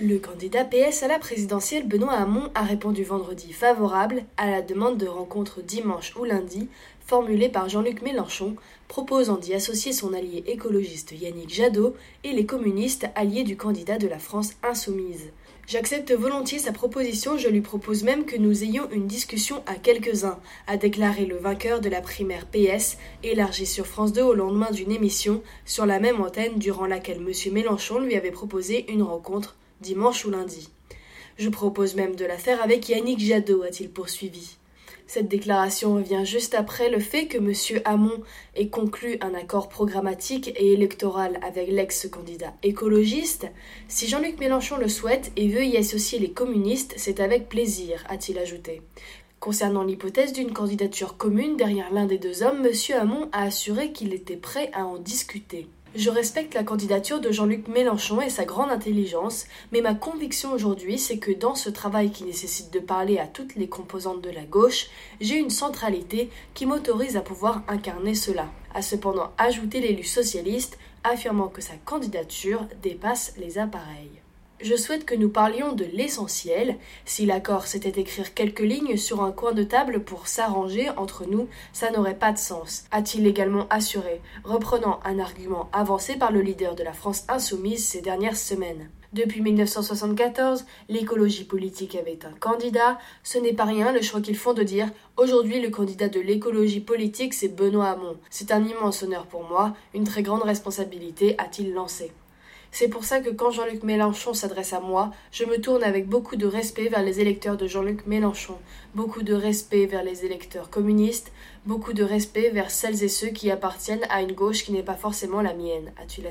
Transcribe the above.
Le candidat PS à la présidentielle Benoît Hamon a répondu vendredi favorable à la demande de rencontre dimanche ou lundi formulée par Jean-Luc Mélenchon, proposant d'y associer son allié écologiste Yannick Jadot et les communistes alliés du candidat de la France insoumise. J'accepte volontiers sa proposition, je lui propose même que nous ayons une discussion à quelques-uns, a déclaré le vainqueur de la primaire PS, élargie sur France 2 au lendemain d'une émission sur la même antenne durant laquelle M. Mélenchon lui avait proposé une rencontre dimanche ou lundi. Je propose même de la faire avec Yannick Jadot, a-t-il poursuivi. Cette déclaration revient juste après le fait que M. Hamon ait conclu un accord programmatique et électoral avec l'ex-candidat écologiste. Si Jean-Luc Mélenchon le souhaite et veut y associer les communistes, c'est avec plaisir, a-t-il ajouté. Concernant l'hypothèse d'une candidature commune derrière l'un des deux hommes, M. Hamon a assuré qu'il était prêt à en discuter. Je respecte la candidature de Jean-Luc Mélenchon et sa grande intelligence, mais ma conviction aujourd'hui, c'est que dans ce travail qui nécessite de parler à toutes les composantes de la gauche, j'ai une centralité qui m'autorise à pouvoir incarner cela, a cependant ajouté l'élu socialiste, affirmant que sa candidature dépasse les appareils. Je souhaite que nous parlions de l'essentiel. Si l'accord c'était écrire quelques lignes sur un coin de table pour s'arranger entre nous, ça n'aurait pas de sens, a-t-il également assuré, reprenant un argument avancé par le leader de la France insoumise ces dernières semaines. Depuis 1974, l'écologie politique avait un candidat. Ce n'est pas rien le choix qu'ils font de dire aujourd'hui le candidat de l'écologie politique c'est Benoît Hamon. C'est un immense honneur pour moi, une très grande responsabilité, a-t-il lancé. C'est pour ça que quand Jean-Luc Mélenchon s'adresse à moi, je me tourne avec beaucoup de respect vers les électeurs de Jean-Luc Mélenchon, beaucoup de respect vers les électeurs communistes, beaucoup de respect vers celles et ceux qui appartiennent à une gauche qui n'est pas forcément la mienne, a-t-il.